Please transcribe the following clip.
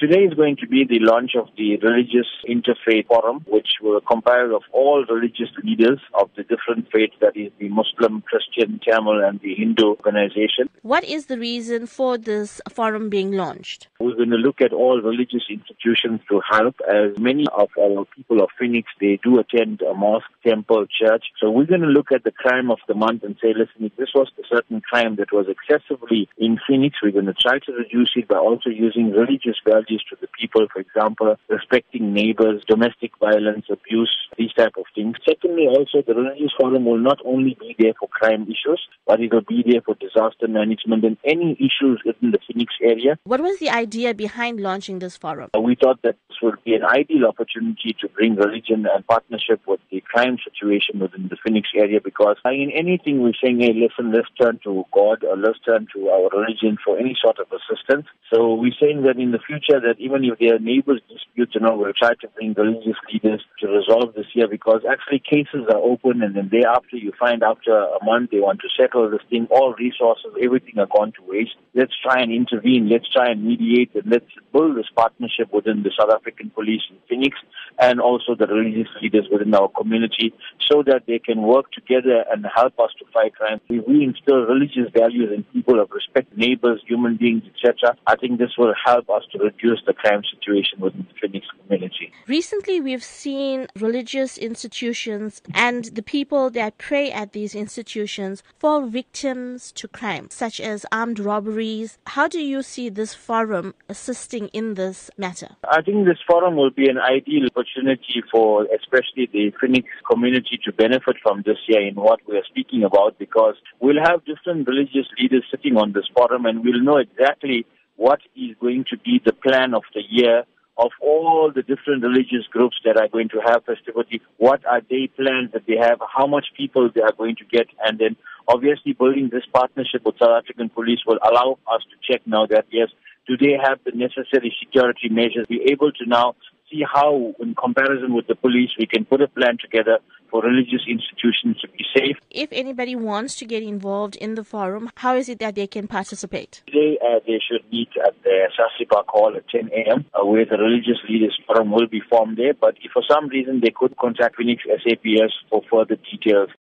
Today is going to be the launch of the Religious Interfaith Forum, which will compile of all religious leaders of the different faiths, that is the Muslim, Christian, Tamil, and the Hindu organization. What is the reason for this forum being launched? We're going to look at all religious institutions to help, as many of our people of Phoenix, they do attend a mosque, temple, church. So we're going to look at the crime of the month and say, listen, if this was a certain crime that was excessively in Phoenix, we're going to try to reduce it by also using religious values to the people, for example, respecting neighbors, domestic violence, abuse, these type of things. Secondly, also the religious forum will not only be there for crime issues, but it will be there for disaster management and any issues within the Phoenix area. What was the idea behind launching this forum? We thought that would be an ideal opportunity to bring religion and partnership with the crime situation within the Phoenix area because in anything we're saying, hey, listen, let's turn to God or let's turn to our religion for any sort of assistance. So we're saying that in the future that even if there are neighbors disputes, you know, we'll try to bring religious leaders to resolve this here because actually cases are open and then thereafter you find after a month they want to settle this thing, all resources, everything are gone to waste. Let's try and intervene, let's try and mediate and let's build this partnership within the South African police in Phoenix and also the religious leaders within our community so that they can work together and help us to fight crime. We, we instill religious values in people of respect, neighbors, human beings, etc. I think this will help us to reduce the crime situation within the Phoenix community. Recently, we've seen religious institutions and the people that pray at these institutions fall victims to crime, such as armed robberies. How do you see this forum assisting in this matter? I think this forum will be an ideal opportunity for especially the Phoenix community to benefit from this year in what we are speaking about because we'll have different religious leaders sitting on this forum and we'll know exactly what is going to be the plan of the year of all the different religious groups that are going to have festivity, what are they plans that they have, how much people they are going to get, and then obviously building this partnership with South African police will allow us to check now that yes, do they have the necessary security measures, be able to now see how, in comparison with the police, we can put a plan together for religious institutions to be safe. If anybody wants to get involved in the forum, how is it that they can participate? Today, uh, they should meet at the SACCI Park Hall at 10 a.m., uh, where the religious leaders forum will be formed there. But if for some reason they could contact Phoenix SAPS for further details.